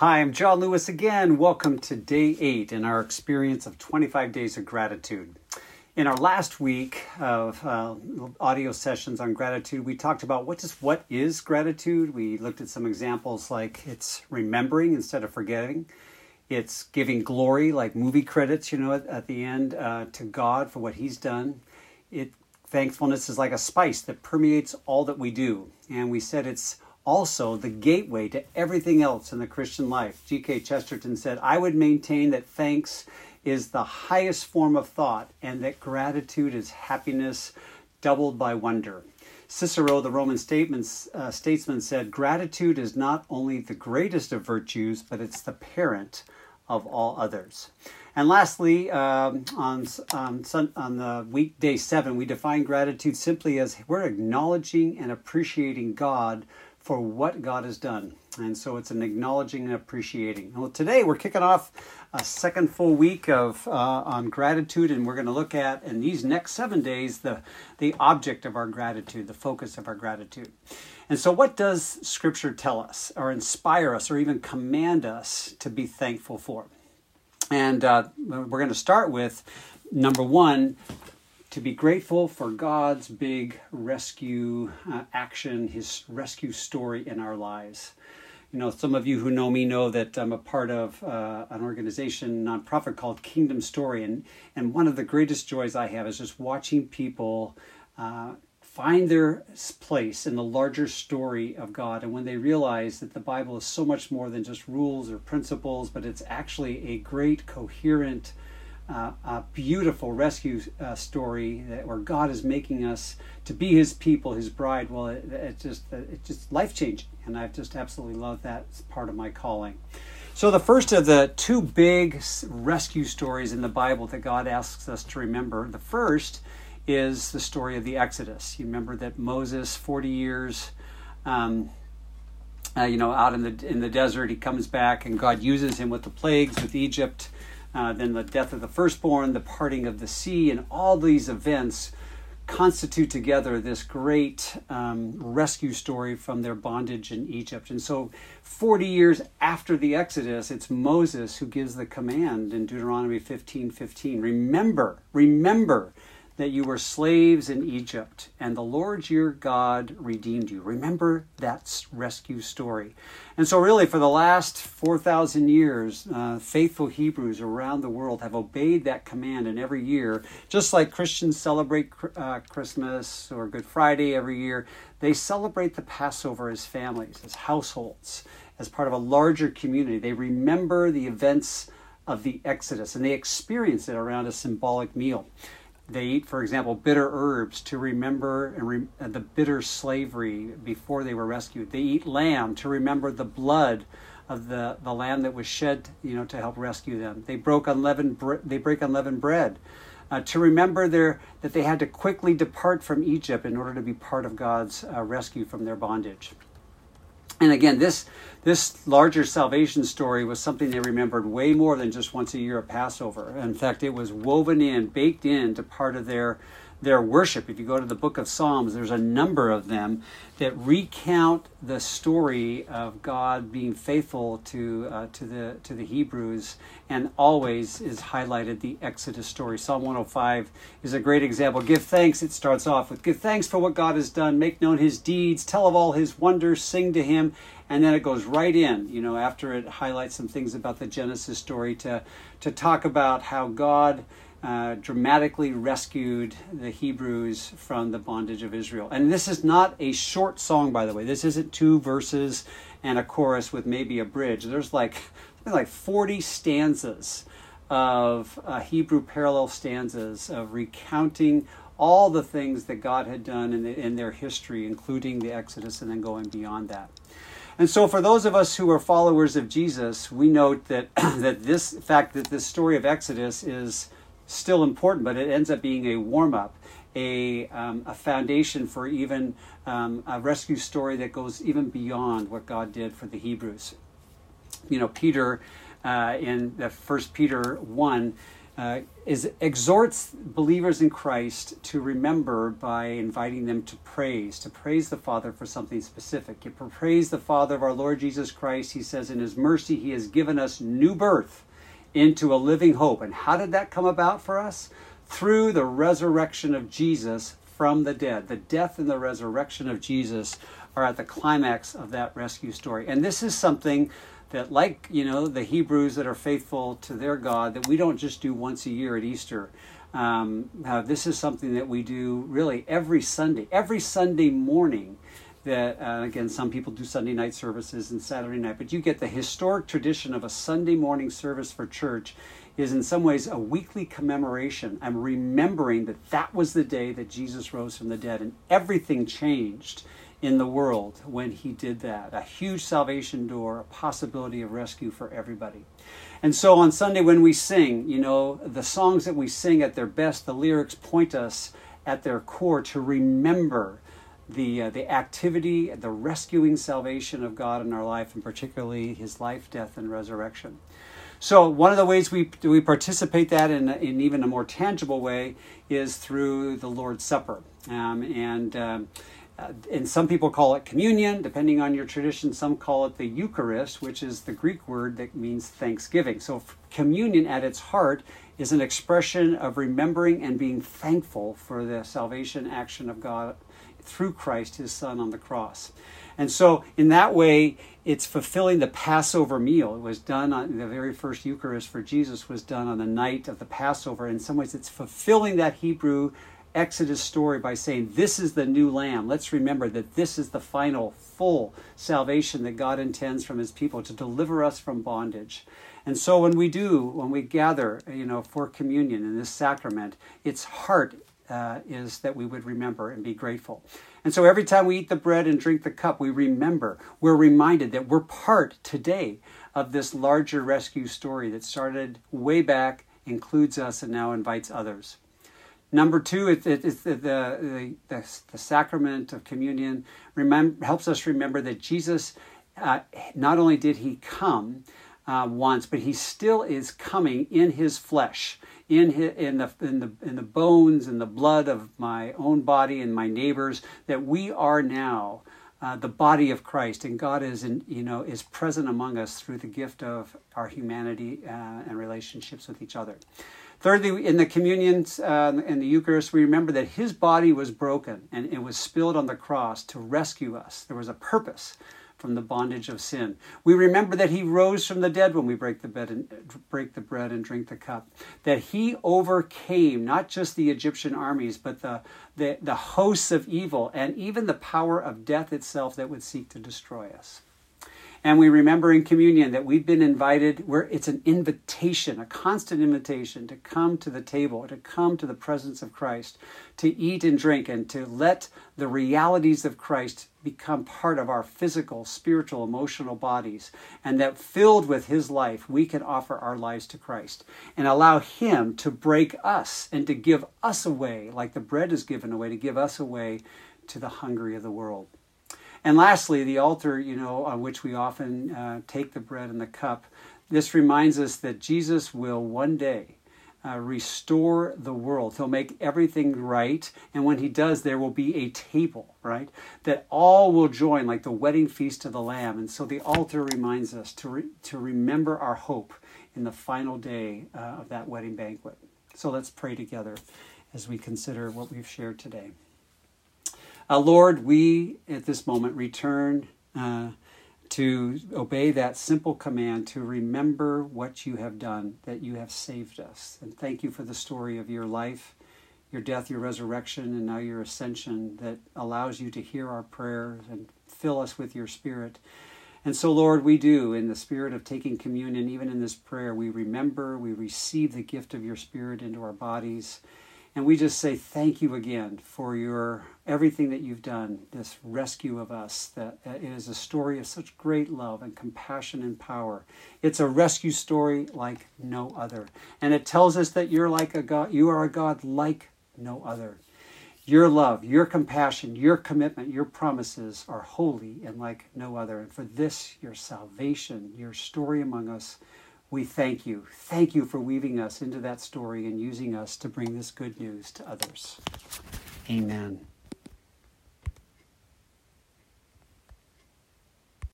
Hi, I'm John Lewis again. Welcome to day eight in our experience of 25 days of gratitude. In our last week of uh, audio sessions on gratitude, we talked about what is what is gratitude. We looked at some examples like it's remembering instead of forgetting. It's giving glory, like movie credits, you know, at, at the end uh, to God for what He's done. It thankfulness is like a spice that permeates all that we do, and we said it's also the gateway to everything else in the Christian life. G.K. Chesterton said, I would maintain that thanks is the highest form of thought and that gratitude is happiness doubled by wonder. Cicero, the Roman uh, statesman, said, Gratitude is not only the greatest of virtues, but it's the parent of all others. And lastly, um, on, on, on the week day seven, we define gratitude simply as we're acknowledging and appreciating God for what God has done. And so it's an acknowledging and appreciating. Well, today we're kicking off a second full week of uh, on gratitude, and we're going to look at in these next seven days the the object of our gratitude, the focus of our gratitude. And so, what does Scripture tell us, or inspire us, or even command us to be thankful for? And uh, we're going to start with number one to be grateful for God's big rescue uh, action, his rescue story in our lives. You know, some of you who know me know that I'm a part of uh, an organization, nonprofit called Kingdom Story, and and one of the greatest joys I have is just watching people uh, find their place in the larger story of God, and when they realize that the Bible is so much more than just rules or principles, but it's actually a great, coherent uh, a beautiful rescue uh, story that, where God is making us to be His people, His bride. Well, it, it just it's just life changing, and I've just absolutely loved that as part of my calling. So the first of the two big rescue stories in the Bible that God asks us to remember, the first is the story of the Exodus. You remember that Moses, forty years. Um, uh, you know, out in the in the desert, he comes back, and God uses him with the plagues with Egypt, uh, then the death of the firstborn, the parting of the sea, and all these events constitute together this great um, rescue story from their bondage in Egypt. And so, 40 years after the Exodus, it's Moses who gives the command in Deuteronomy 15 15. Remember, remember that you were slaves in Egypt, and the Lord your God redeemed you. Remember that rescue story. And so, really, for the last 4,000 years, uh, faithful Hebrews around the world have obeyed that command, and every year, just like Christians celebrate uh, Christmas or Good Friday every year, they celebrate the Passover as families, as households, as part of a larger community. They remember the events of the Exodus, and they experience it around a symbolic meal. They eat, for example, bitter herbs to remember re- uh, the bitter slavery before they were rescued. They eat lamb to remember the blood of the, the lamb that was shed, you know, to help rescue them. They broke unleavened bre- they break unleavened bread uh, to remember their that they had to quickly depart from Egypt in order to be part of God's uh, rescue from their bondage. And again, this this larger salvation story was something they remembered way more than just once a year at Passover. In fact, it was woven in, baked into part of their their worship. If you go to the book of Psalms, there's a number of them that recount the story of God being faithful to uh, to the to the Hebrews, and always is highlighted the Exodus story. Psalm 105 is a great example. Give thanks. It starts off with give thanks for what God has done, make known His deeds, tell of all His wonders, sing to Him, and then it goes right in. You know, after it highlights some things about the Genesis story to to talk about how God uh, dramatically rescued the Hebrews from the bondage of Israel. And this is not a short song, by the way. This isn't two verses and a chorus with maybe a bridge. There's like like 40 stanzas of uh, Hebrew parallel stanzas of recounting all the things that God had done in, the, in their history, including the Exodus and then going beyond that. And so, for those of us who are followers of Jesus, we note that that this fact that this story of Exodus is still important, but it ends up being a warm up, a, um, a foundation for even um, a rescue story that goes even beyond what God did for the Hebrews. You know, Peter uh, in the First Peter 1 uh, is exhorts believers in Christ to remember by inviting them to praise, to praise the Father for something specific. You praise the Father of our Lord Jesus Christ. He says, in His mercy, He has given us new birth into a living hope. And how did that come about for us? Through the resurrection of Jesus from the dead. The death and the resurrection of Jesus are at the climax of that rescue story. And this is something that like you know the hebrews that are faithful to their god that we don't just do once a year at easter um, uh, this is something that we do really every sunday every sunday morning that uh, again some people do sunday night services and saturday night but you get the historic tradition of a sunday morning service for church is in some ways a weekly commemoration i'm remembering that that was the day that jesus rose from the dead and everything changed in the world when he did that. A huge salvation door, a possibility of rescue for everybody. And so on Sunday, when we sing, you know, the songs that we sing at their best, the lyrics point us at their core to remember the, uh, the activity, the rescuing salvation of God in our life, and particularly his life, death, and resurrection. So one of the ways we, we participate that in, in even a more tangible way is through the Lord's Supper. Um, and um, uh, and some people call it communion, depending on your tradition. Some call it the Eucharist, which is the Greek word that means thanksgiving. So, communion at its heart is an expression of remembering and being thankful for the salvation action of God through Christ, his Son, on the cross. And so, in that way, it's fulfilling the Passover meal. It was done on the very first Eucharist for Jesus was done on the night of the Passover. In some ways, it's fulfilling that Hebrew Exodus story by saying, This is the new lamb. Let's remember that this is the final, full salvation that God intends from his people to deliver us from bondage. And so when we do, when we gather, you know, for communion in this sacrament, its heart uh, is that we would remember and be grateful. And so every time we eat the bread and drink the cup, we remember, we're reminded that we're part today of this larger rescue story that started way back, includes us, and now invites others. Number two, it, it, it's the, the, the, the, sacrament of communion helps us remember that Jesus, uh, not only did he come uh, once, but he still is coming in his flesh, in, his, in, the, in, the, in the bones and the blood of my own body and my neighbors, that we are now uh, the body of Christ, and God is, in, you know, is present among us through the gift of our humanity uh, and relationships with each other. Thirdly, in the communions uh, and the Eucharist, we remember that his body was broken and it was spilled on the cross to rescue us. There was a purpose from the bondage of sin. We remember that he rose from the dead when we break the bed and break the bread and drink the cup. That he overcame not just the Egyptian armies, but the, the, the hosts of evil and even the power of death itself that would seek to destroy us. And we remember in communion that we've been invited, where it's an invitation, a constant invitation to come to the table, to come to the presence of Christ, to eat and drink, and to let the realities of Christ become part of our physical, spiritual, emotional bodies. And that filled with His life, we can offer our lives to Christ and allow Him to break us and to give us away, like the bread is given away, to give us away to the hungry of the world. And lastly, the altar, you know, on which we often uh, take the bread and the cup. This reminds us that Jesus will one day uh, restore the world. He'll make everything right. And when he does, there will be a table, right? That all will join, like the wedding feast of the Lamb. And so the altar reminds us to, re- to remember our hope in the final day uh, of that wedding banquet. So let's pray together as we consider what we've shared today. Uh, Lord, we at this moment return uh, to obey that simple command to remember what you have done, that you have saved us. And thank you for the story of your life, your death, your resurrection, and now your ascension that allows you to hear our prayers and fill us with your spirit. And so, Lord, we do, in the spirit of taking communion, even in this prayer, we remember, we receive the gift of your spirit into our bodies. And we just say thank you again for your everything that you've done, this rescue of us. That it is a story of such great love and compassion and power. It's a rescue story like no other, and it tells us that you're like a God. You are a God like no other. Your love, your compassion, your commitment, your promises are holy and like no other. And for this, your salvation, your story among us, we thank you. Thank you for weaving us into that story and using us to bring this good news to others. Amen.